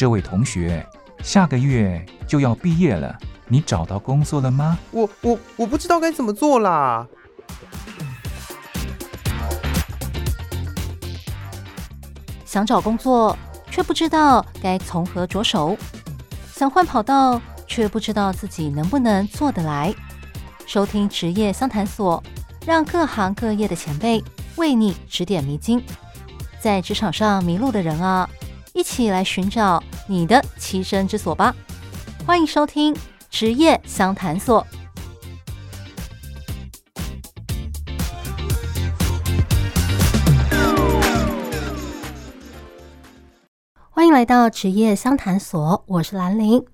这位同学，下个月就要毕业了，你找到工作了吗？我我我不知道该怎么做啦。想找工作，却不知道该从何着手；想换跑道，却不知道自己能不能做得来。收听职业相谈所，让各行各业的前辈为你指点迷津。在职场上迷路的人啊，一起来寻找你的栖身之所吧！欢迎收听职业相谈所。欢迎来到职业相谈所，我是兰陵。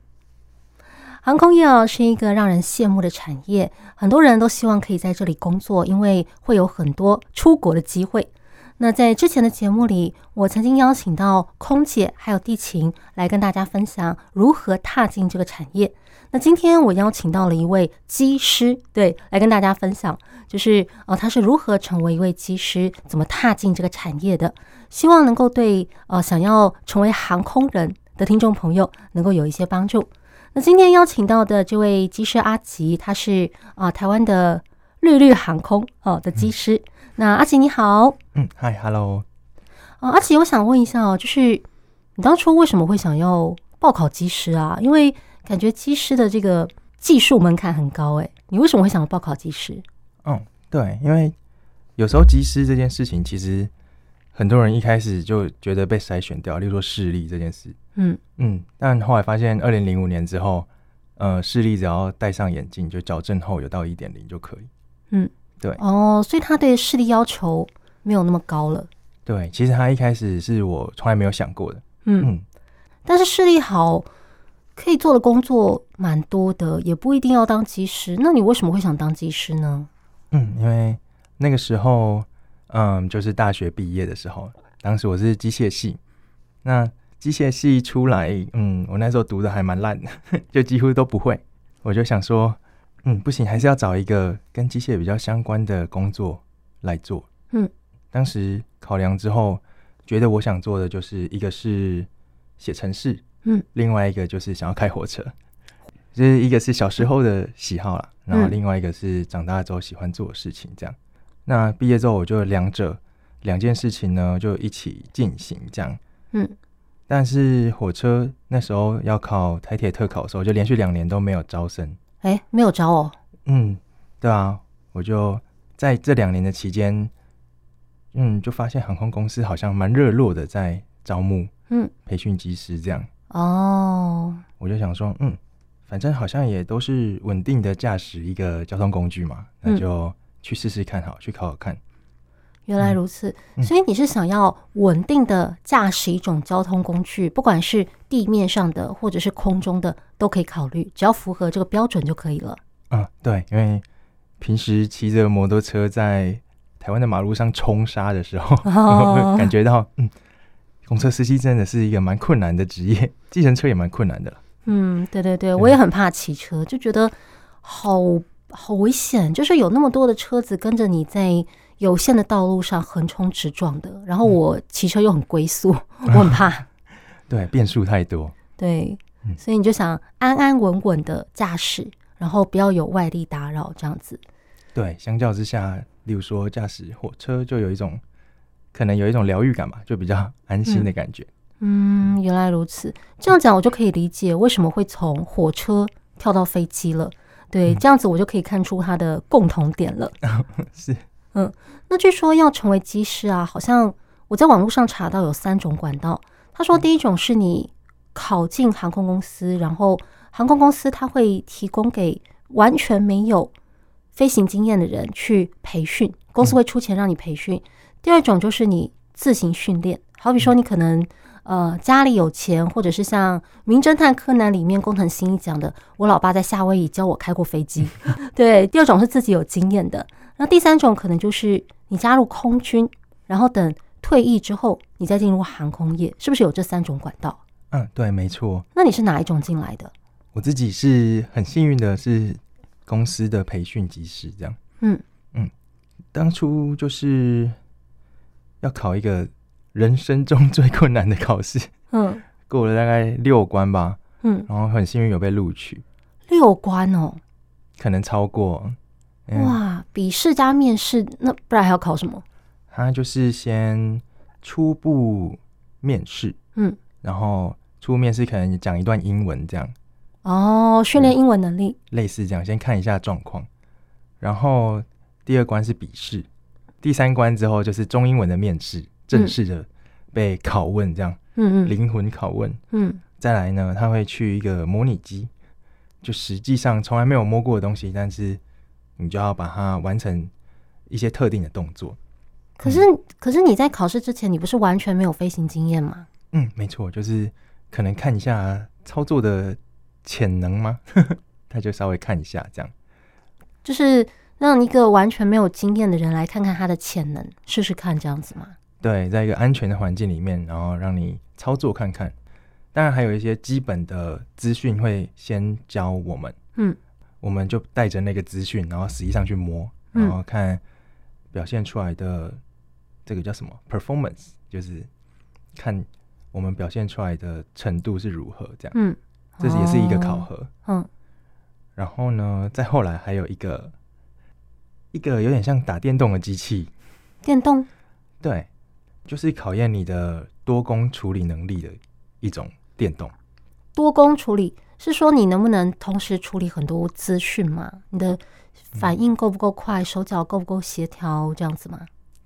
航空业哦，是一个让人羡慕的产业，很多人都希望可以在这里工作，因为会有很多出国的机会。那在之前的节目里，我曾经邀请到空姐还有地勤来跟大家分享如何踏进这个产业。那今天我邀请到了一位机师，对，来跟大家分享，就是呃他是如何成为一位机师，怎么踏进这个产业的。希望能够对呃想要成为航空人的听众朋友能够有一些帮助。那今天邀请到的这位机师阿吉，他是啊、台湾的绿绿航空哦、的机师。那阿奇你好，嗯，嗨，hello，啊，阿奇，我想问一下哦，就是你当初为什么会想要报考机师啊？因为感觉机师的这个技术门槛很高，诶，你为什么会想要报考机师？嗯，对，因为有时候机师这件事情，其实很多人一开始就觉得被筛选掉，例如说视力这件事，嗯嗯，但后来发现，二零零五年之后，呃，视力只要戴上眼镜，就矫正后有到一点零就可以，嗯。对哦，所以他对视力要求没有那么高了。对，其实他一开始是我从来没有想过的。嗯，嗯，但是视力好可以做的工作蛮多的，也不一定要当技师。那你为什么会想当技师呢？嗯，因为那个时候，嗯，就是大学毕业的时候，当时我是机械系。那机械系出来，嗯，我那时候读的还蛮烂的，就几乎都不会。我就想说。嗯，不行，还是要找一个跟机械比较相关的工作来做。嗯，当时考量之后，觉得我想做的就是一个是写程式，嗯，另外一个就是想要开火车，就是一个是小时候的喜好啦，然后另外一个是长大之后喜欢做的事情。这样，那毕业之后我就两者两件事情呢就一起进行这样。嗯，但是火车那时候要考台铁特考的时候，就连续两年都没有招生。哎，没有招哦。嗯，对啊，我就在这两年的期间，嗯，就发现航空公司好像蛮热络的在招募，嗯，培训机师这样。哦，我就想说，嗯，反正好像也都是稳定的驾驶一个交通工具嘛，那就去试试看，好，去考考看。原来如此，嗯、所以你是想要稳定的驾驶一种交通工具，不管是地面上的或者是空中的都可以考虑，只要符合这个标准就可以了。嗯，对，因为平时骑着摩托车在台湾的马路上冲杀的时候，哦、感觉到，嗯，公车司机真的是一个蛮困难的职业，计程车也蛮困难的。嗯，对对对，我也很怕骑车，就觉得好好危险，就是有那么多的车子跟着你在。有限的道路上横冲直撞的，然后我骑车又很龟速，嗯、我很怕。对，变数太多。对，所以你就想安安稳稳的驾驶，然后不要有外力打扰，这样子。对，相较之下，例如说驾驶火车，就有一种可能有一种疗愈感吧，就比较安心的感觉。嗯，原来如此。这样讲，我就可以理解为什么会从火车跳到飞机了。对，这样子我就可以看出它的共同点了。嗯、是。嗯，那据说要成为机师啊，好像我在网络上查到有三种管道。他说，第一种是你考进航空公司，然后航空公司他会提供给完全没有飞行经验的人去培训，公司会出钱让你培训。第二种就是你自行训练，好比说你可能呃家里有钱，或者是像《名侦探柯南》里面工藤新一讲的，我老爸在夏威夷教我开过飞机。对，第二种是自己有经验的。那第三种可能就是你加入空军，然后等退役之后，你再进入航空业，是不是有这三种管道？嗯，对，没错。那你是哪一种进来的？我自己是很幸运的，是公司的培训机师这样。嗯嗯，当初就是要考一个人生中最困难的考试，嗯，过了大概六关吧，嗯，然后很幸运有被录取，六关哦，可能超过。嗯、哇，笔试加面试，那不然还要考什么？他就是先初步面试，嗯，然后初步面试可能讲一段英文这样。哦，训练英文能力，类似这样，先看一下状况。然后第二关是笔试，第三关之后就是中英文的面试，正式的被拷问这样。嗯嗯，灵魂拷问。嗯，再来呢，他会去一个模拟机，就实际上从来没有摸过的东西，但是你就要把它完成一些特定的动作。可是，嗯、可是你在考试之前，你不是完全没有飞行经验吗？嗯，没错，就是可能看一下操作的潜能吗？他就稍微看一下，这样，就是让一个完全没有经验的人来看看他的潜能，试试看这样子吗？对，在一个安全的环境里面，然后让你操作看看。当然，还有一些基本的资讯会先教我们，嗯，我们就带着那个资讯，然后实际上去摸，然后看表现出来的。这个叫什么 performance？就是看我们表现出来的程度是如何，这样。嗯，这是也是一个考核。嗯，然后呢，再后来还有一个一个有点像打电动的机器。电动？对，就是考验你的多工处理能力的一种电动。多工处理是说你能不能同时处理很多资讯嘛？你的反应够不够快？手脚够不够协调？这样子吗？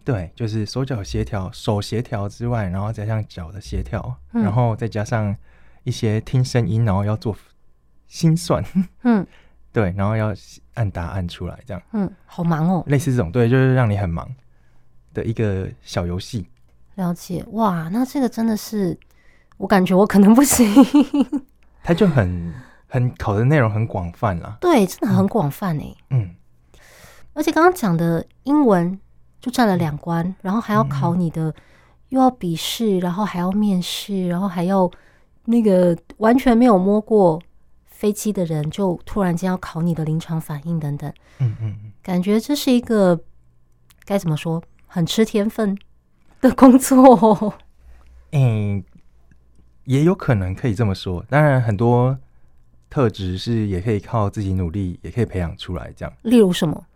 对，就是手脚协调，手协调之外，然后加上脚的协调，嗯、然后再加上一些听声音，然后要做心算，嗯，对，然后要按答案出来，这样，嗯，好忙哦，类似这种，对，就是让你很忙的一个小游戏。了解，哇，那这个真的是，我感觉我可能不行。它就很很考的内容很广泛啦，对，真的很广泛哎，嗯，而且刚刚讲的英文。就占了两关，然后还要考你的，又要笔试，然后还要面试，然后还要那个完全没有摸过飞机的人，就突然间要考你的临床反应等等。嗯嗯，感觉这是一个该怎么说，很吃天分的工作。嗯，也有可能可以这么说。当然，很多特质是也可以靠自己努力，也可以培养出来。这样，例如什么？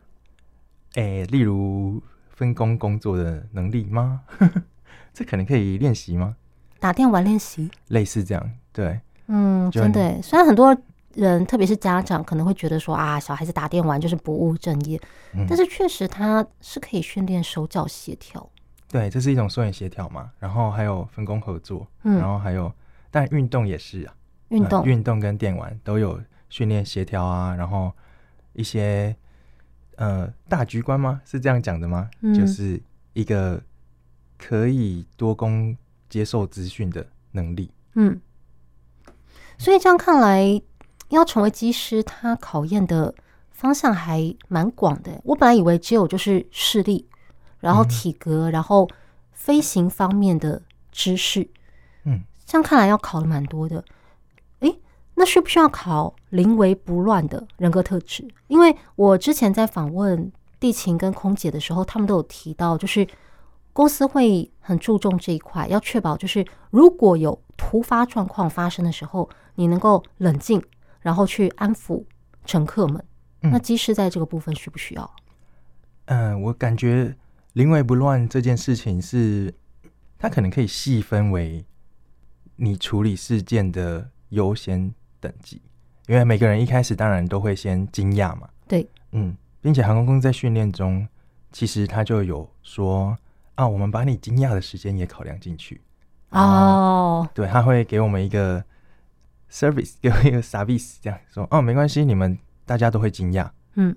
诶，例如。分工工作的能力吗？这可能可以练习吗？打电玩练习，类似这样，对，嗯，真的。虽然很多人，特别是家长，可能会觉得说啊，小孩子打电玩就是不务正业，嗯、但是确实他是可以训练手脚协调。对，这是一种双语协调嘛。然后还有分工合作，嗯，然后还有，但运动也是啊，运动、呃、运动跟电玩都有训练协调啊，然后一些。呃，大局观吗？是这样讲的吗？嗯，就是一个可以多工接受资讯的能力。嗯，所以这样看来，要成为机师，他考验的方向还蛮广的。我本来以为只有就是视力，然后体格，嗯，然后飞行方面的知识。嗯，这样看来要考的蛮多的。那需不需要考临危不乱的人格特质？因为我之前在访问地勤跟空姐的时候，他们都有提到，就是公司会很注重这一块，要确保就是如果有突发状况发生的时候，你能够冷静，然后去安抚乘客们。嗯、那机师在这个部分需不需要？嗯、呃，我感觉临危不乱这件事情是，它可能可以细分为你处理事件的优先等级，因为每个人一开始当然都会先惊讶嘛。对，嗯，并且航空公司在训练中，其实他就有说啊，我们把你惊讶的时间也考量进去。哦，对，他会给我们一个 service，给我一个 service，这样说哦，没关系，你们大家都会惊讶。嗯，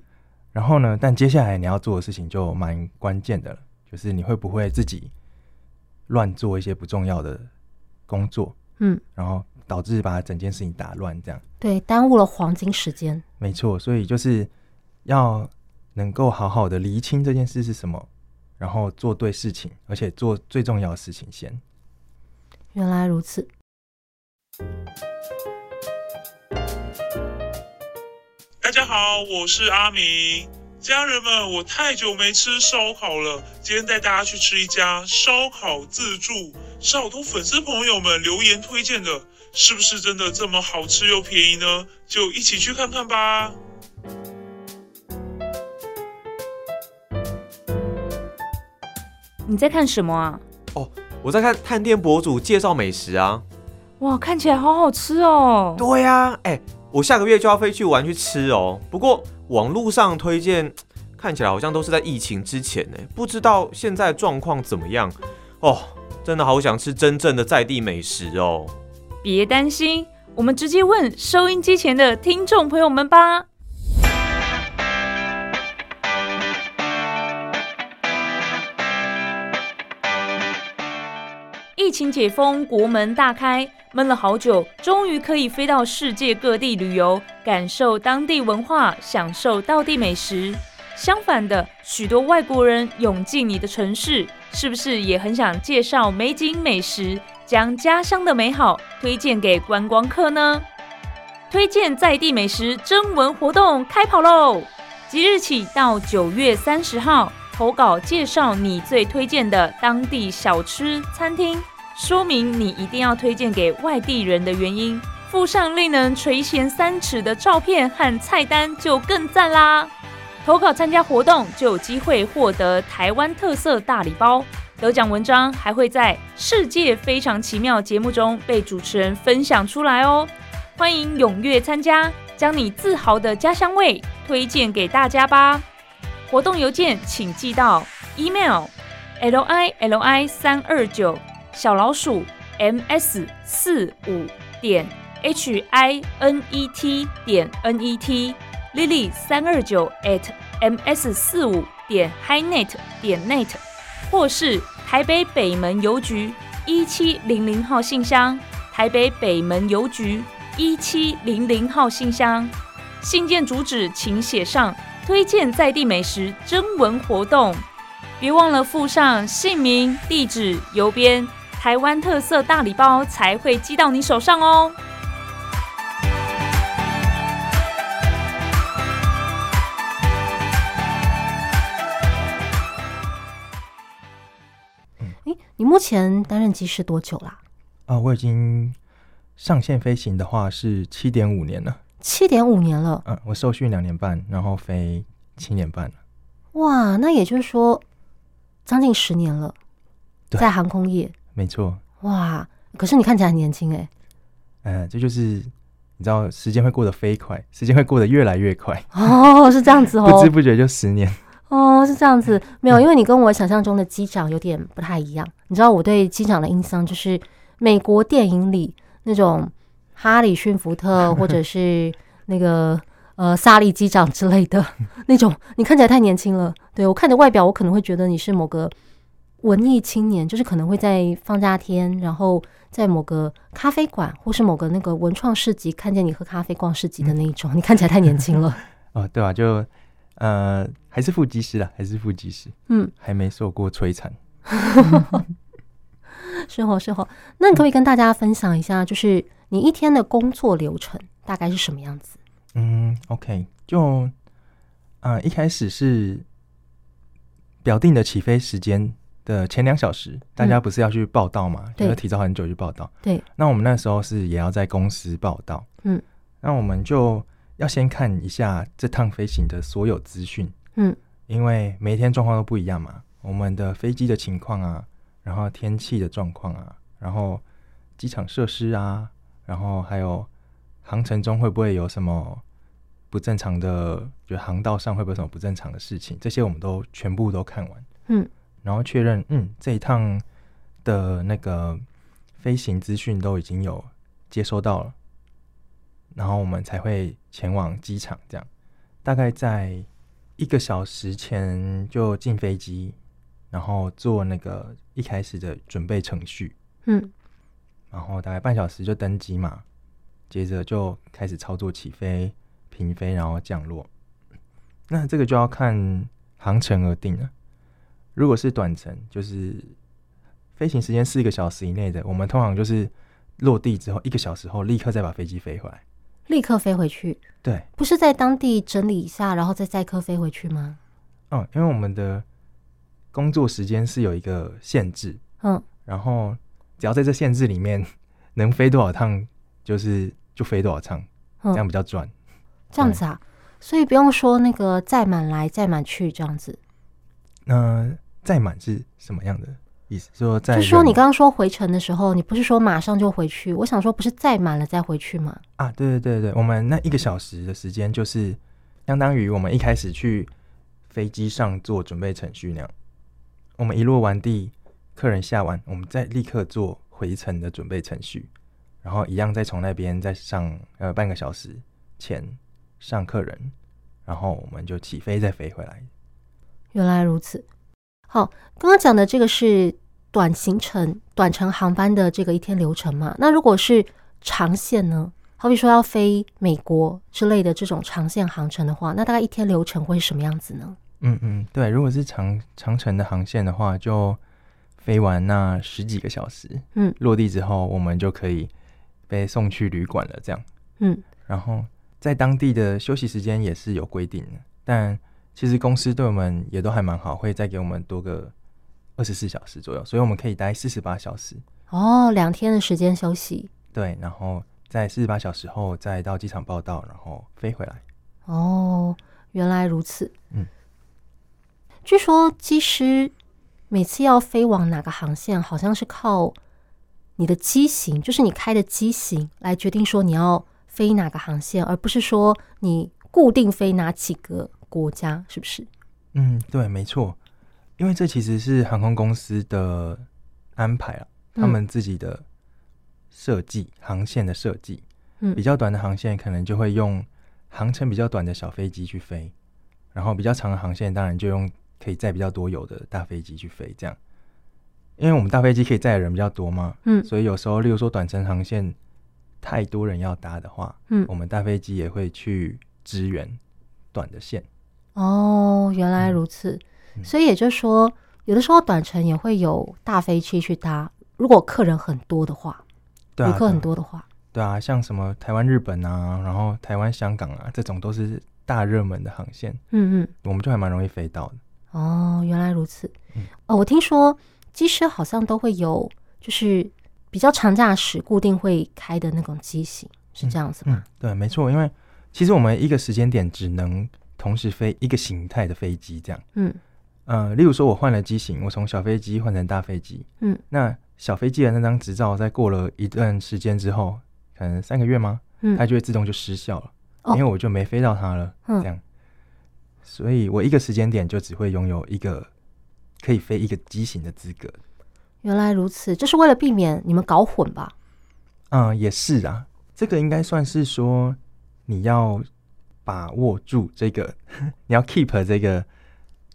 然后呢，但接下来你要做的事情就蛮关键的了，就是你会不会自己乱做一些不重要的工作？嗯，然后。导致把整件事情打乱，这样对，耽误了黄金时间。没错，所以就是要能够好好的厘清这件事是什么，然后做对事情，而且做最重要的事情先。原来如此。大家好，我是阿明。家人们，我太久没吃烧烤了，今天带大家去吃一家烧烤自助。是好多粉丝朋友们留言推荐的，是不是真的这么好吃又便宜呢？就一起去看看吧。你在看什么啊？哦，我在看探店博主介绍美食啊。哇，看起来好好吃哦。对呀，哎，我下个月就要飞去玩去吃哦。不过网络上推荐看起来好像都是在疫情之前呢，不知道现在状况怎么样哦。真的好想吃真正的在地美食哦。别担心，我们直接问收音机前的听众朋友们吧。疫情解封，国门大开，闷了好久，终于可以飞到世界各地旅游，感受当地文化，享受道地美食。相反的，许多外国人涌进你的城市，是不是也很想介绍美景美食，将家乡的美好推荐给观光客呢？推荐在地美食征文活动开跑喽！即日起到九月三十号，投稿介绍你最推荐的当地小吃餐厅。说明你一定要推荐给外地人的原因，附上令人垂涎三尺的照片和菜单就更赞啦！投稿参加活动就有机会获得台湾特色大礼包，得奖文章还会在《世界非常奇妙》节目中被主持人分享出来哦！欢迎踊跃参加，将你自豪的家乡味推荐给大家吧！活动邮件请寄到 email l i l i 三二九。小老鼠 m s 四五点 h i n e t 点 n e t lily 三二九 at m s 四五点 highnet 点 net 或是台北北门邮局一七零零号信箱，台北北门邮局一七零零号信箱。信件主旨请写上推荐在地美食征文活动，别忘了附上姓名、地址、邮编。台湾特色大礼包才会寄到你手上哦。哎，你目前担任机师多久啦？啊，我已经上线飞行的话是七点五年了。七点五年了。嗯，我受训两年半，然后飞七年半了。哇，那也就是说将近十年了，在航空业。没错，哇！可是你看起来很年轻哎。呃，这就是你知道，时间会过得飞快，时间会过得越来越快。哦，是这样子哦，不知不觉就十年。哦，是这样子，没有，因为你跟我想象中的机长有点不太一样。你知道我对机长的印象就是美国电影里那种哈里逊福特，或者是那个呃萨利机长之类的 那种。你看起来太年轻了，对，我看着外表，我可能会觉得你是某个。文艺青年就是可能会在放假天，然后在某个咖啡馆或是某个那个文创市集看见你喝咖啡逛市集的那一种。嗯、你看起来太年轻了。哦，对啊，就呃还是副机师啦，还是副机师。嗯，还没受过摧残。是哦，是哦。那你可不可以跟大家分享一下，就是你一天的工作流程大概是什么样子？嗯，OK，就呃一开始是表定的起飞时间的前两小时，大家不是要去报到嘛？就、嗯、要提早很久去报到。对，那我们那时候是也要在公司报道。嗯，那我们就要先看一下这趟飞行的所有资讯。嗯，因为每一天状况都不一样嘛，我们的飞机的情况啊，然后天气的状况啊，然后机场设施啊，然后还有航程中会不会有什么不正常的，就航道上会不会有什么不正常的事情，这些我们都全部都看完。嗯。然后确认，嗯，这一趟的那个飞行资讯都已经有接收到了，然后我们才会前往机场。这样，大概在一个小时前就进飞机，然后做那个一开始的准备程序。嗯，然后大概半小时就登机嘛，接着就开始操作起飞、平飞，然后降落。那这个就要看航程而定了。如果是短程，就是飞行时间四个小时以内的，我们通常就是落地之后一个小时后立刻再把飞机飞回来，立刻飞回去。对，不是在当地整理一下，然后再载客飞回去吗？嗯，因为我们的工作时间是有一个限制，嗯，然后只要在这限制里面 能飞多少趟，就是就飞多少趟，嗯，这样比较赚。这样子啊，所以不用说那个载满来载满去这样子。那载满是什么样的意思？说在就是说你刚刚说回程的时候，你不是说马上就回去？我想说不是载满了再回去吗？啊，对对对对，我们那一个小时的时间就是相当于我们一开始去飞机上做准备程序那样。我们一落完地，客人下完，我们再立刻做回程的准备程序，然后一样再从那边再上呃半个小时前上客人，然后我们就起飞再飞回来。原来如此。好，刚刚讲的这个是短行程、短程航班的这个一天流程嘛？那如果是长线呢？好比说要飞美国之类的这种长线航程的话，那大概一天流程会是什么样子呢？嗯嗯，对，如果是长长程的航线的话，就飞完那十几个小时，嗯，落地之后我们就可以被送去旅馆了，这样，嗯，然后在当地的休息时间也是有规定的，但其实公司对我们也都还蛮好，会再给我们多个二十四小时左右，所以我们可以待四十八小时。哦，两天的时间休息。对，然后在四十八小时后再到机场报到，然后飞回来。哦，原来如此。嗯。据说机师每次要飞往哪个航线，好像是靠你的机型，就是你开的机型来决定说你要飞哪个航线，而不是说你固定飞哪几个国家，是不是？嗯，对，没错。因为这其实是航空公司的安排啊，他们自己的设计、嗯、航线的设计。嗯，比较短的航线可能就会用航程比较短的小飞机去飞，然后比较长的航线当然就用。可以载比较多油的大飞机去飞，这样，因为我们大飞机可以载的人比较多嘛，嗯，所以有时候，例如说短程航线太多人要搭的话，嗯，我们大飞机也会去支援短的线。哦，原来如此，嗯，所以也就是说，有的时候短程也会有大飞机去搭，如果客人很多的话，旅客很多的话，对啊，像什么台湾、日本啊，然后台湾、香港啊，这种都是大热门的航线，嗯嗯，我们就还蛮容易飞到的。哦，原来如此。哦，我听说机师好像都会有，就是比较长驾驶固定会开的那种机型，是这样子吗？对，没错。因为其实我们一个时间点只能同时飞一个形态的飞机，这样。嗯，呃，例如说我换了机型，我从小飞机换成大飞机。嗯，那小飞机的那张执照在过了一段时间之后，可能三个月吗？嗯，它就会自动就失效了，哦，因为我就没飞到它了。嗯，这样。所以我一个时间点就只会拥有一个可以飞一个机型的资格。原来如此，这是为了避免你们搞混吧？嗯，也是啊。这个应该算是说你要把握住这个，你要 keep 这个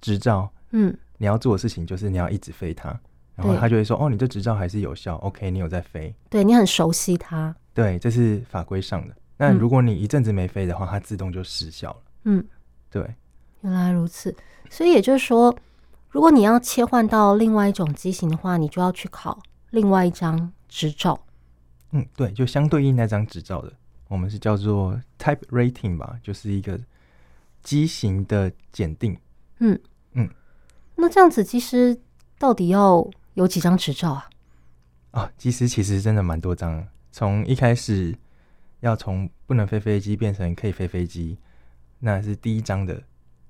执照。嗯，你要做的事情就是你要一直飞它，然后他就会说：“哦，你这执照还是有效，OK，你有在飞。”对，你很熟悉它。对，这是法规上的。那如果你一阵子没飞的话，它自动就失效了。嗯，对。原来如此，所以也就是说，如果你要切换到另外一种机型的话，你就要去考另外一张执照。嗯，对，就相对应那张执照的，我们是叫做 Type Rating 吧，就是一个机型的检定。嗯嗯，那这样子，机师到底要有几张执照啊？啊，机师其实真的蛮多张，从一开始要从不能飞飞机变成可以飞飞机，那是第一张的。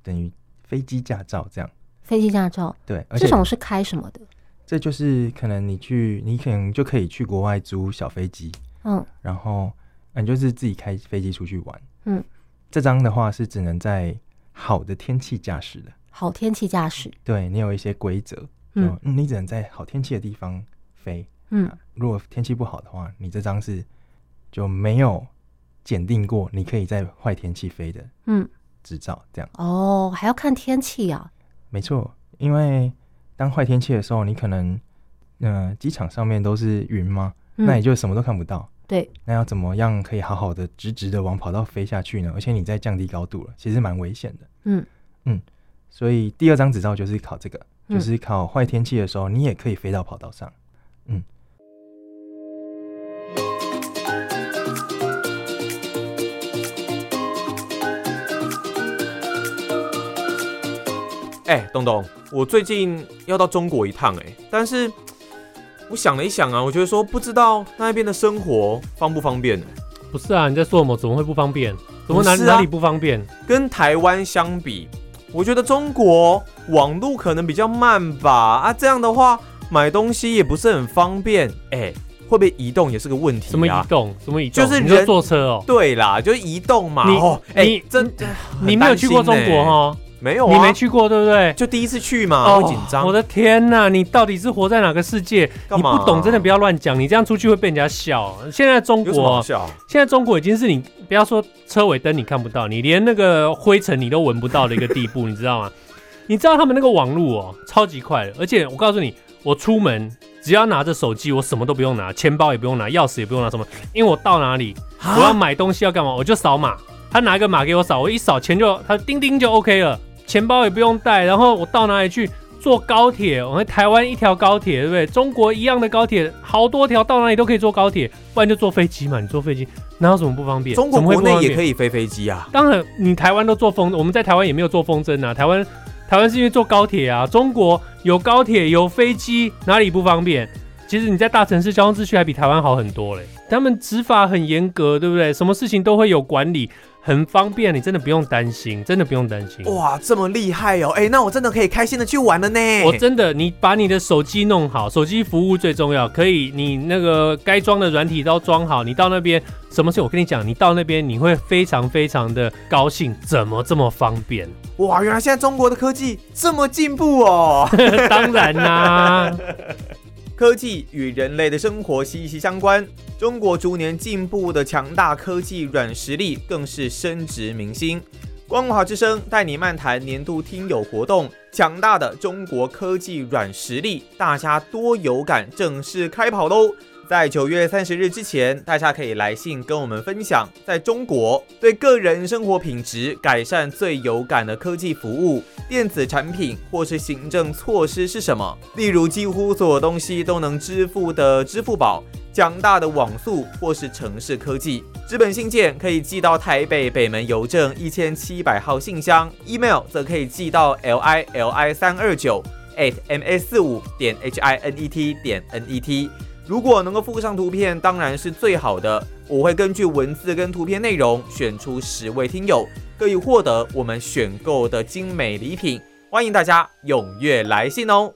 等于飞机驾照这样，飞机驾照对，这种是开什么的？这就是可能你去，你可能就可以去国外租小飞机，嗯，然后你就是自己开飞机出去玩，嗯，这张的话是只能在好的天气驾驶的，好天气驾驶，对你有一些规则，嗯，你只能在好天气的地方飞，嗯，如果天气不好的话，你这张是就没有检定过，你可以在坏天气飞的，嗯。执照这样哦，还要看天气啊？没错，因为当坏天气的时候，你可能，嗯、呃，机场上面都是云吗？嗯、那你就什么都看不到。对，那要怎么样可以好好的直直的往跑道飞下去呢？而且你在降低高度了，其实蛮危险的。嗯嗯，所以第二张执照就是考这个，就是考坏天气的时候，你也可以飞到跑道上。嗯。哎，东东，我最近要到中国一趟哎，但是我想了一想啊，我觉得说不知道那边的生活方不方便呢？不是啊，你在说什么？怎么会不方便？怎么哪、啊、哪里不方便？跟台湾相比，我觉得中国网路可能比较慢吧。啊，这样的话买东西也不是很方便。哎、欸，会不会移动也是个问题、啊？什么移动？什么移动？就是人就坐车哦。对啦，就是移动嘛。你哦，哎、欸，真你没有去过中国哈？没有、啊，你没去过，对不对？就第一次去嘛，会紧张。我的天哪，你到底是活在哪个世界？你不懂，真的不要乱讲。你这样出去会被人家笑。现在中国，现在中国已经是你不要说车尾灯你看不到，你连那个灰尘你都闻不到的一个地步，你知道吗？你知道他们那个网络哦，超级快的。而且我告诉你，我出门只要拿着手机，我什么都不用拿，钱包也不用拿，钥匙也不用拿，什么？因为我到哪里，我要买东西要干嘛，我就扫码，他拿一个码给我扫，我一扫钱就他叮叮就 OK 了。钱包也不用带，然后我到哪里去坐高铁？我们台湾一条高铁，对不对？中国一样的高铁，好多条，到哪里都可以坐高铁，不然就坐飞机嘛。你坐飞机哪有什么不方便？中国国内也可以飞飞机啊。当然，你台湾都坐风，我们在台湾也没有坐风筝啊。台湾台湾是因为坐高铁啊。中国有高铁有飞机，哪里不方便？其实你在大城市交通秩序还比台湾好很多嘞。他们执法很严格，对不对？什么事情都会有管理。很方便，你真的不用担心，真的不用担心。哇，这么厉害哦！哎、欸，那我真的可以开心的去玩了呢。我真的，你把你的手机弄好，手机服务最重要。可以，你那个该装的软体都装好。你到那边，什么事？我跟你讲，你到那边你会非常非常的高兴。怎么这么方便？哇，原来现在中国的科技这么进步哦！当然啦、啊。科技与人类的生活息息相关，中国逐年进步的强大科技软实力更是深植民心。光华之声带你漫谈年度听友活动，强大的中国科技软实力，大家多有感，正式开跑喽！在九月三十日之前，大家可以来信跟我们分享，在中国对个人生活品质改善最有感的科技服务、电子产品或是行政措施是什么？例如，几乎所有东西都能支付的支付宝、强大的网速或是城市科技。纸本信件可以寄到台北北门邮政一千七百号信箱，email 则可以寄到 l i l i 三二九 at m s 四五点 h i n e t 点 n e t。如果能够附上图片，当然是最好的。我会根据文字跟图片内容选出十位听友，可以获得我们选购的精美礼品。欢迎大家踊跃来信哦！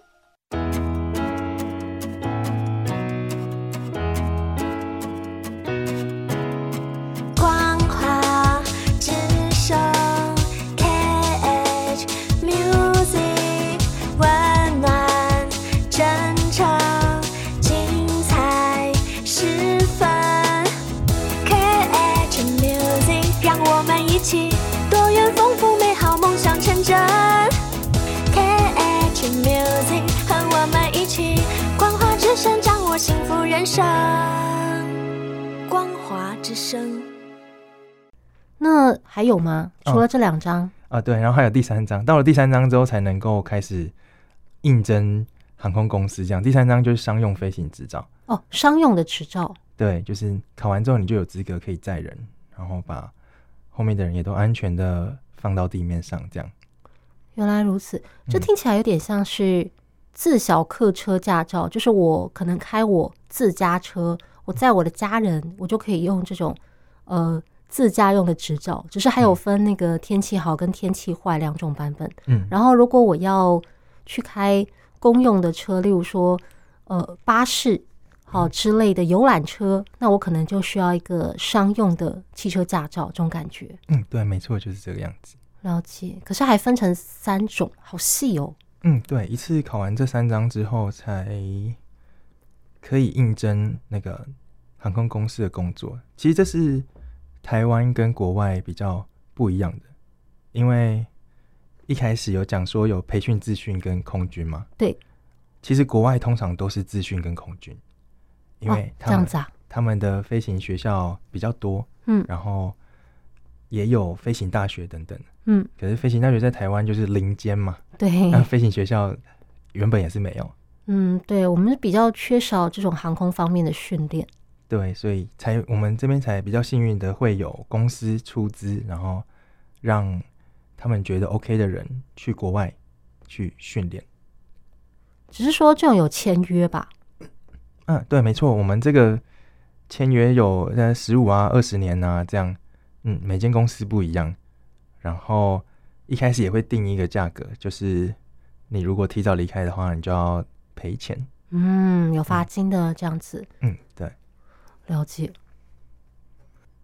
还有吗？除了这两张啊，对，然后还有第三张。到了第三张之后，才能够开始应征航空公司。这样，第三张就是商用飞行执照。哦，商用的执照。对，就是考完之后，你就有资格可以载人，然后把后面的人也都安全的放到地面上。这样。原来如此，这听起来有点像是。自小客车驾照，就是我可能开我自家车，我载我的家人，我就可以用这种呃自驾用的执照。只是还有分那个天气好跟天气坏两种版本。嗯，然后如果我要去开公用的车，例如说呃巴士好之类的游览车，那我可能就需要一个商用的汽车驾照，这种感觉。嗯，对，没错，就是这个样子。了解，可是还分成三种，好细哦。嗯，对，一次考完这三张之后，才可以应征那个航空公司的工作。其实这是台湾跟国外比较不一样的，因为一开始有讲说有培训、自训跟空军嘛。对，其实国外通常都是自训跟空军，因为他们、哦、这样子啊，他们的飞行学校比较多，嗯，然后也有飞行大学等等。嗯，可是飞行大学在台湾就是零间嘛，对，那飞行学校原本也是没有。嗯，对，我们是比较缺少这种航空方面的训练。对，所以才我们这边才比较幸运的会有公司出资，然后让他们觉得 OK 的人去国外去训练。只是说这种有签约吧？嗯，对，没错，我们这个签约有呃十五啊、二十年啊这样，嗯，每间公司不一样，然后一开始也会定一个价格，就是你如果提早离开的话，你就要赔钱。嗯，有罚金的这样子。嗯，对，了解。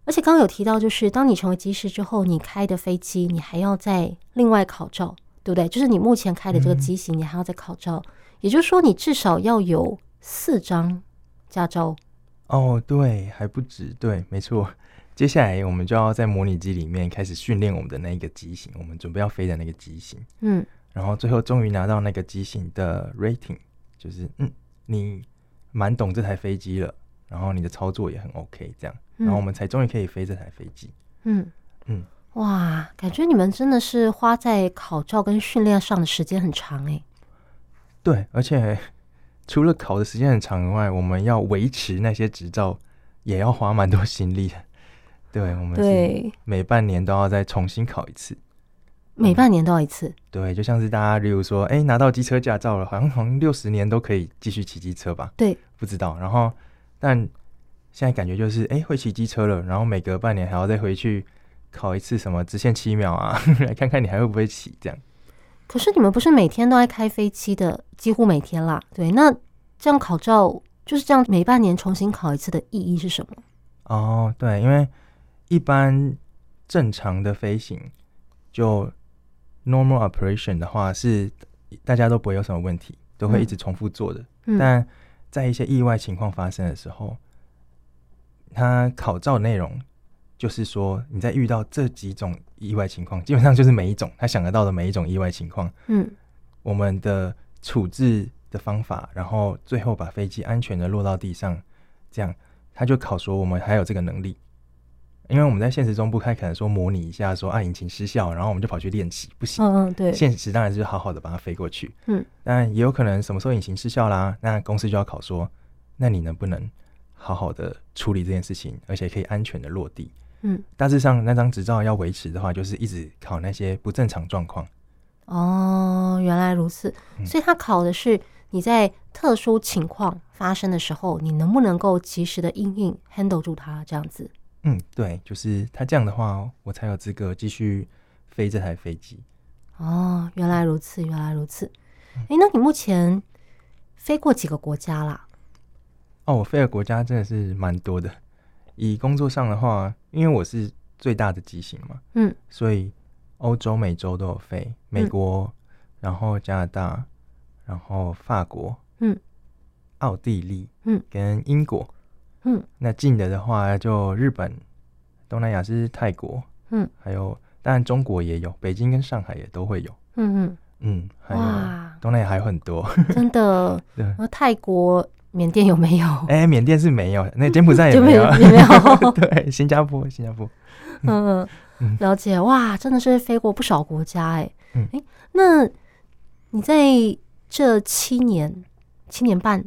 而且刚刚有提到，就是当你成为机师之后，你开的飞机你还要再另外考照，对不对？就是你目前开的这个机型，你还要再考照，嗯、也就是说，你至少要有四张驾照。哦，对，还不止，对，没错。接下来我们就要在模拟机里面开始训练我们的那一个机型，我们准备要飞的那个机型。嗯，然后最后终于拿到那个机型的 rating，就是嗯，你蛮懂这台飞机了，然后你的操作也很 OK，这样。然后我们才终于可以飞这台飞机。嗯嗯，哇，感觉你们真的是花在考照跟训练上的时间很长哎。对，而且 除了考的时间很长以外，我们要维持那些执照也要花蛮多心力的。对，我们对每半年都要再重新考一次。每半年都要一次。对，就像是大家，例如说，哎，拿到机车驾照了，好像好像六十年都可以继续骑机车吧？对，不知道。然后，但。现在感觉就是，哎、欸，会骑机车了，然后每隔半年还要再回去考一次什么直线七秒啊，来看看你还会不会骑这样。可是你们不是每天都在开飞机的，几乎每天啦。对，那这样考照就是这样，每半年重新考一次的意义是什么？哦，对，因为一般正常的飞行就 normal operation 的话，是大家都不会有什么问题，都会一直重复做的。嗯、但在一些意外情况发生的时候。他考照内容就是说，你在遇到这几种意外情况，基本上就是每一种他想得到的每一种意外情况，嗯，我们的处置的方法，然后最后把飞机安全的落到地上，这样他就考说我们还有这个能力。因为我们在现实中不太可能说模拟一下说啊引擎失效，然后我们就跑去练习，不行。嗯嗯，对。现实当然是好好的把它飞过去，嗯，但也有可能什么时候引擎失效啦，那公司就要考说，那你能不能？好好的处理这件事情，而且可以安全的落地。嗯，大致上那张执照要维持的话，就是一直考那些不正常状况。哦，原来如此。嗯，所以他考的是你在特殊情况发生的时候，你能不能够及时的应应 handle 住它这样子。嗯，对，就是他这样的话，我才有资格继续飞这台飞机。哦，原来如此，原来如此。哎，嗯，那你目前飞过几个国家啦？哦，我飞的国家真的是蛮多的。以工作上的话，因为我是最大的机型嘛，嗯，所以欧洲、美洲都有飞。美国，嗯、然后加拿大，然后法国，嗯，奥地利，嗯，跟英国，嗯。那近的的话，就日本、东南亚是泰国，嗯，还有当然中国也有，北京跟上海也都会有，嗯嗯嗯，还有东南亚还有很多，真的。对，泰国。缅甸有没有？哎、欸，缅甸是没有，那柬埔寨 也没有，也没有。对，新加坡，新加坡。嗯嗯，了解。哇，真的是飞过不少国家哎。嗯，哎、欸，那你在这七年、七年半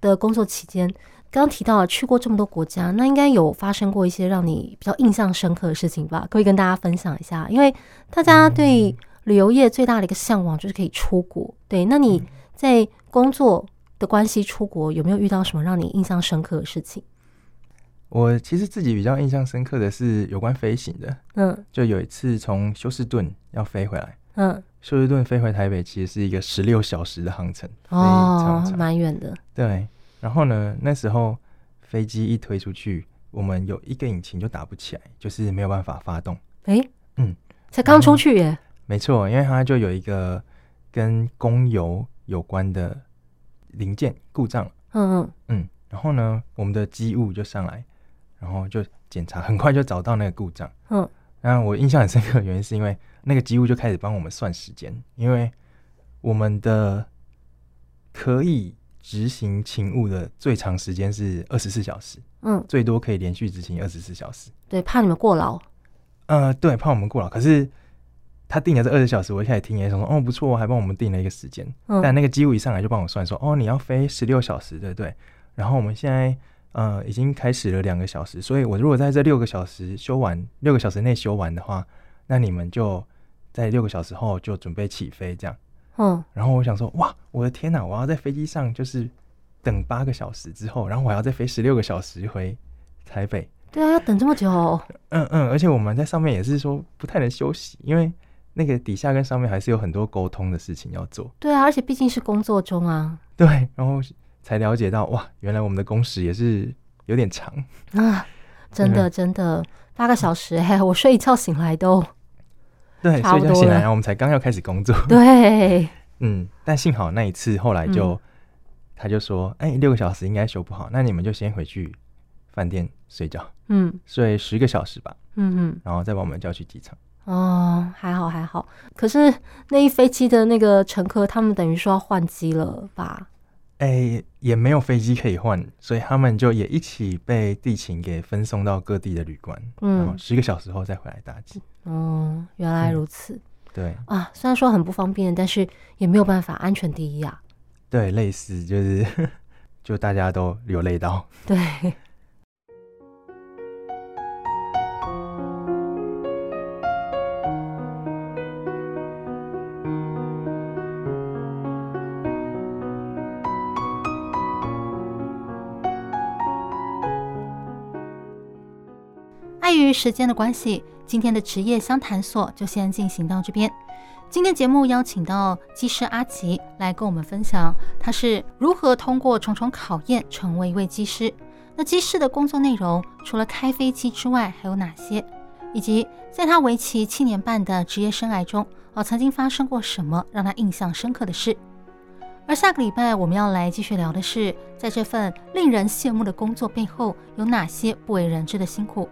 的工作期间，刚刚提到了去过这么多国家，那应该有发生过一些让你比较印象深刻的事情吧？可以跟大家分享一下。因为大家对旅游业最大的一个向往就是可以出国。对，那你在工作的关系出国有没有遇到什么让你印象深刻的事情？我其实自己比较印象深刻的是有关飞行的，嗯，就有一次从休斯顿要飞回来，嗯，休斯顿飞回台北其实是一个十六小时的航程，哦，蛮远的，对。然后呢，那时候飞机一推出去，我们有一个引擎就打不起来，就是没有办法发动。哎、欸，嗯，才刚出去耶，没错，因为它就有一个跟供油有关的。零件故障，嗯嗯。嗯，然后呢，我们的机务就上来，然后就检查，很快就找到那个故障，嗯，那我印象很深刻的原因是因为那个机务就开始帮我们算时间，因为我们的可以执行勤务的最长时间是二十四小时，嗯，最多可以连续执行二十四小时，对，怕你们过劳，呃，对，怕我们过劳，可是。他定的这二十小时，我一开始听也想说，哦，不错，还帮我们定了一个时间。嗯、但那个机务一上来就帮我算说，哦，你要飞十六小时，对不对？然后我们现在呃已经开始了两个小时，所以我如果在这六个小时修完，六个小时内修完的话，那你们就在六个小时后就准备起飞，这样。嗯。然后我想说，哇，我的天哪，我要在飞机上就是等八个小时之后，然后我还要再飞十六个小时回台北。对啊，要等这么久。嗯嗯，而且我们在上面也是说不太能休息，因为那个底下跟上面还是有很多沟通的事情要做。对啊，而且毕竟是工作中啊。对，然后才了解到哇，原来我们的工时也是有点长啊！真的真的，八个小时，嘿，我睡一觉醒来都对，睡一觉醒来，然后我们才刚要开始工作。对，嗯，但幸好那一次后来就、嗯、他就说，哎，六个小时应该修不好，那你们就先回去饭店睡觉。嗯，睡十个小时吧。嗯嗯，然后再把我们叫去机场。哦，还好还好。可是那一飞机的那个乘客，他们等于说要换机了吧？哎、欸，也没有飞机可以换，所以他们就也一起被地勤给分送到各地的旅馆。嗯，然后十个小时后再回来搭机。哦，原来如此。嗯、对啊，虽然说很不方便，但是也没有办法，安全第一啊。对，类似就是，就大家都有累到。对。碍于时间的关系，今天的职业相谈所就先进行到这边。今天节目邀请到机师阿吉来跟我们分享，他是如何通过重重考验成为一位机师。那机师的工作内容除了开飞机之外，还有哪些？以及在他为期七年半的职业生涯中，哦，曾经发生过什么让他印象深刻的事？而下个礼拜我们要来继续聊的是，在这份令人羡慕的工作背后，有哪些不为人知的辛苦？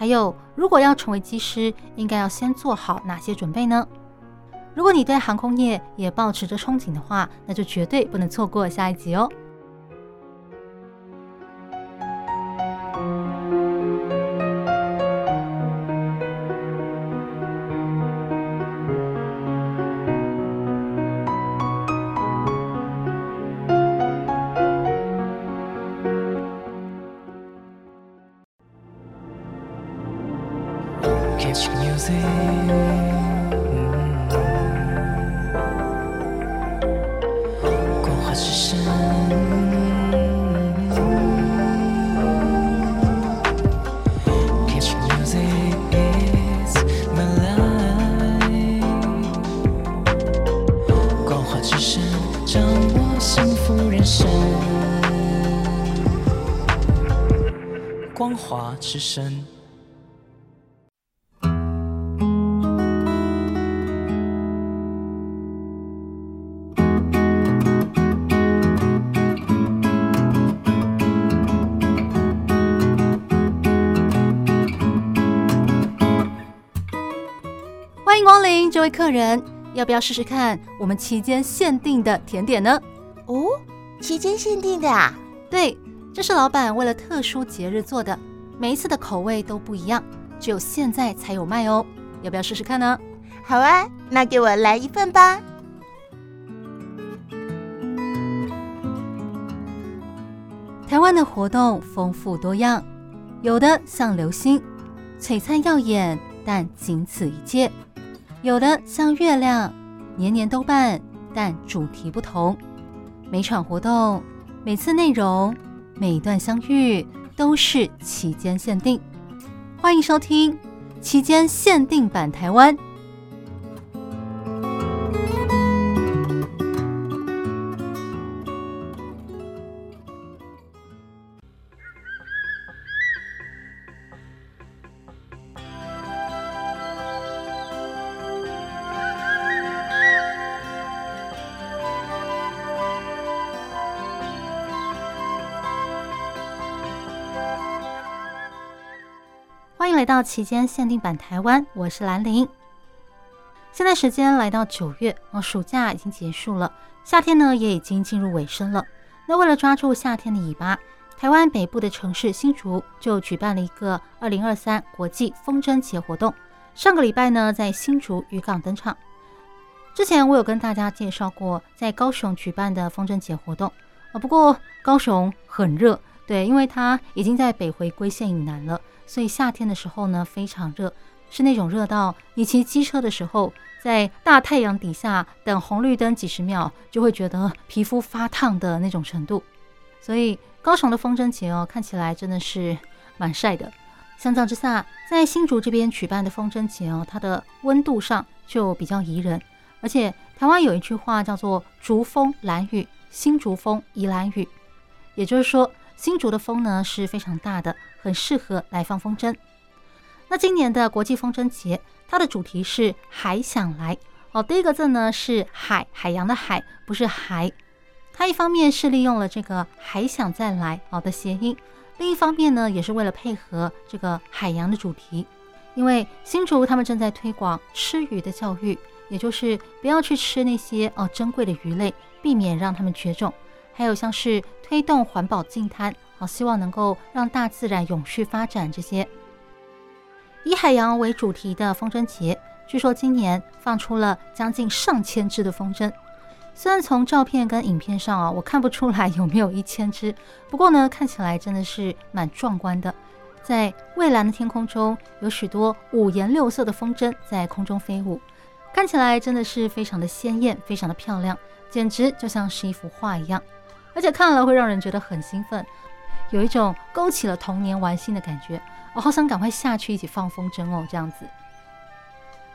还有，如果要成为机师，应该要先做好哪些准备呢？如果你对航空业也保持着憧憬的话，那就绝对不能错过下一集哦。之声。欢迎光临，这位客人，要不要试试看我们期间限定的甜点呢？哦，期间限定的啊？对，这是老板为了特殊节日做的。每一次的口味都不一样，只有现在才有卖哦。要不要试试看呢？好啊，那给我来一份吧。台湾的活动丰富多样，有的像流星，璀璨耀眼，但仅此一届；有的像月亮，年年都办，但主题不同。每场活动，每次内容，每一段相遇。都是期间限定，欢迎收听期间限定版台湾。期间限定版台湾，我是兰陵。现在时间来到九月，哦，暑假已经结束了，夏天呢也已经进入尾声了。那为了抓住夏天的尾巴，台湾北部的城市新竹就举办了一个二零二三国际风筝节活动。上个礼拜呢，在新竹渔港登场。之前我有跟大家介绍过在高雄举办的风筝节活动啊，不过高雄很热，对，因为它已经在北回归线以南了。所以夏天的时候呢，非常热，是那种热到你骑机车的时候，在大太阳底下等红绿灯几十秒，就会觉得皮肤发烫的那种程度。所以高雄的风筝节哦，看起来真的是蛮晒的。相较之下，在新竹这边举办的风筝节哦，它的温度上就比较宜人。而且台湾有一句话叫做“竹风兰雨，新竹风宜兰雨”，也就是说，新竹的风呢是非常大的，很适合来放风筝。那今年的国际风筝节，它的主题是“海想来”。哦，第一个字呢是海，海洋的海，不是海。它一方面是利用了这个“还想再来”好的谐音，另一方面呢，也是为了配合这个海洋的主题。因为新竹他们正在推广吃鱼的教育，也就是不要去吃那些哦珍贵的鱼类，避免让他们绝种。还有像是推动环保净滩，好希望能够让大自然永续发展这些。以海洋为主题的风筝节，据说今年放出了将近上千只的风筝。虽然从照片跟影片上啊，我看不出来有没有一千只，不过呢，看起来真的是蛮壮观的。在蔚蓝的天空中，有许多五颜六色的风筝在空中飞舞，看起来真的是非常的鲜艳，非常的漂亮，简直就像是一幅画一样。而且看了会让人觉得很兴奋，有一种勾起了童年玩心的感觉。我好想赶快下去一起放风筝哦，这样子。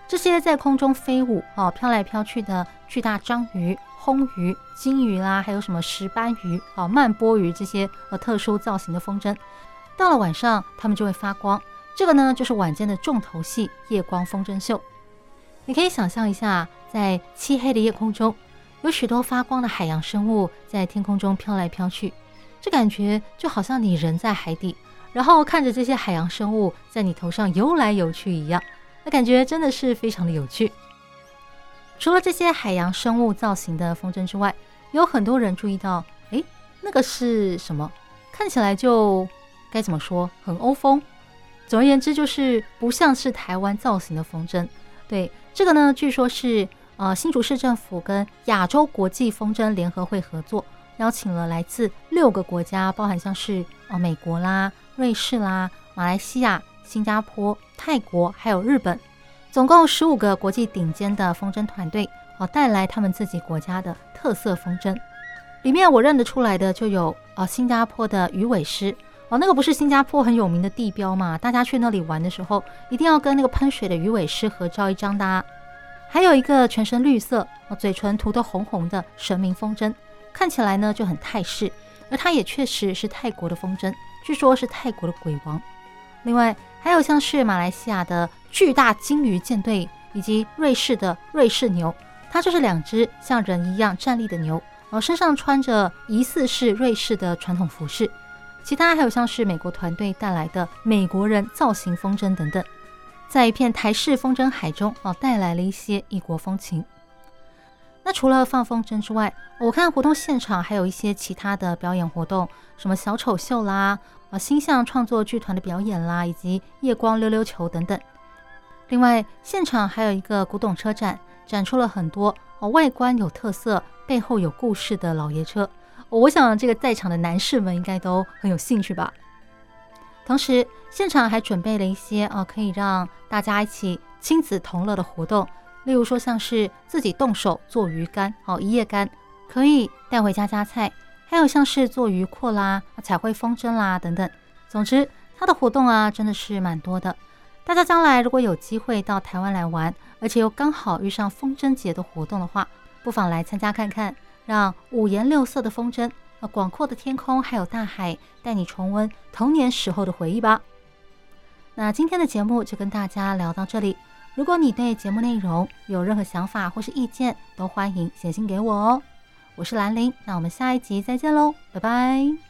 这些在空中飞舞、哦飘来飘去的巨大章鱼、魟鱼、金鱼啦，还有什么石斑鱼、哦曼波鱼这些呃特殊造型的风筝，到了晚上它们就会发光。这个呢就是晚间的重头戏——夜光风筝秀。你可以想象一下，在漆黑的夜空中，有许多发光的海洋生物在天空中飘来飘去，这感觉就好像你人在海底。然后看着这些海洋生物在你头上游来游去一样，那感觉真的是非常的有趣。除了这些海洋生物造型的风筝之外，有很多人注意到，诶，那个是什么？看起来就该怎么说，很欧风。总而言之，就是不像是台湾造型的风筝。对，这个呢，据说是呃新竹市政府跟亚洲国际风筝联合会合作，邀请了来自六个国家，包含像是呃美国啦。瑞士啦、马来西亚、新加坡、泰国，还有日本，总共十五个国际顶尖的风筝团队，哦，带来他们自己国家的特色风筝。里面我认得出来的就有哦，新加坡的鱼尾狮，哦，那个不是新加坡很有名的地标嘛？大家去那里玩的时候，一定要跟那个喷水的鱼尾狮合照一张的。啊还有一个全身绿色，哦，嘴唇涂得红红的神明风筝，看起来呢就很泰式，而它也确实是泰国的风筝。据说是泰国的鬼王，另外还有像是马来西亚的巨大鲸鱼舰队，以及瑞士的瑞士牛，它就是两只像人一样站立的牛，然后身上穿着疑似是瑞士的传统服饰。其他还有像是美国团队带来的美国人造型风筝等等，在一片台式风筝海中哦，带来了一些异国风情。那除了放风筝之外，我看活动现场还有一些其他的表演活动，什么小丑秀啦，啊，星象创作剧团的表演啦，以及夜光溜溜球等等。另外，现场还有一个古董车展，展出了很多哦外观有特色、背后有故事的老爷车。我想这个在场的男士们应该都很有兴趣吧。同时，现场还准备了一些哦可以让大家一起亲子同乐的活动。例如说，像是自己动手做鱼竿，哦，一夜干可以带回家加菜；还有像是做鱼阔啦、彩绘风筝啦等等。总之，它的活动啊，真的是蛮多的。大家将来如果有机会到台湾来玩，而且又刚好遇上风筝节的活动的话，不妨来参加看看，让五颜六色的风筝、呃，广阔的天空还有大海，带你重温童年时候的回忆吧。那今天的节目就跟大家聊到这里。如果你对节目内容有任何想法或是意见，都欢迎写信给我哦。我是兰陵，那我们下一集再见喽，拜拜。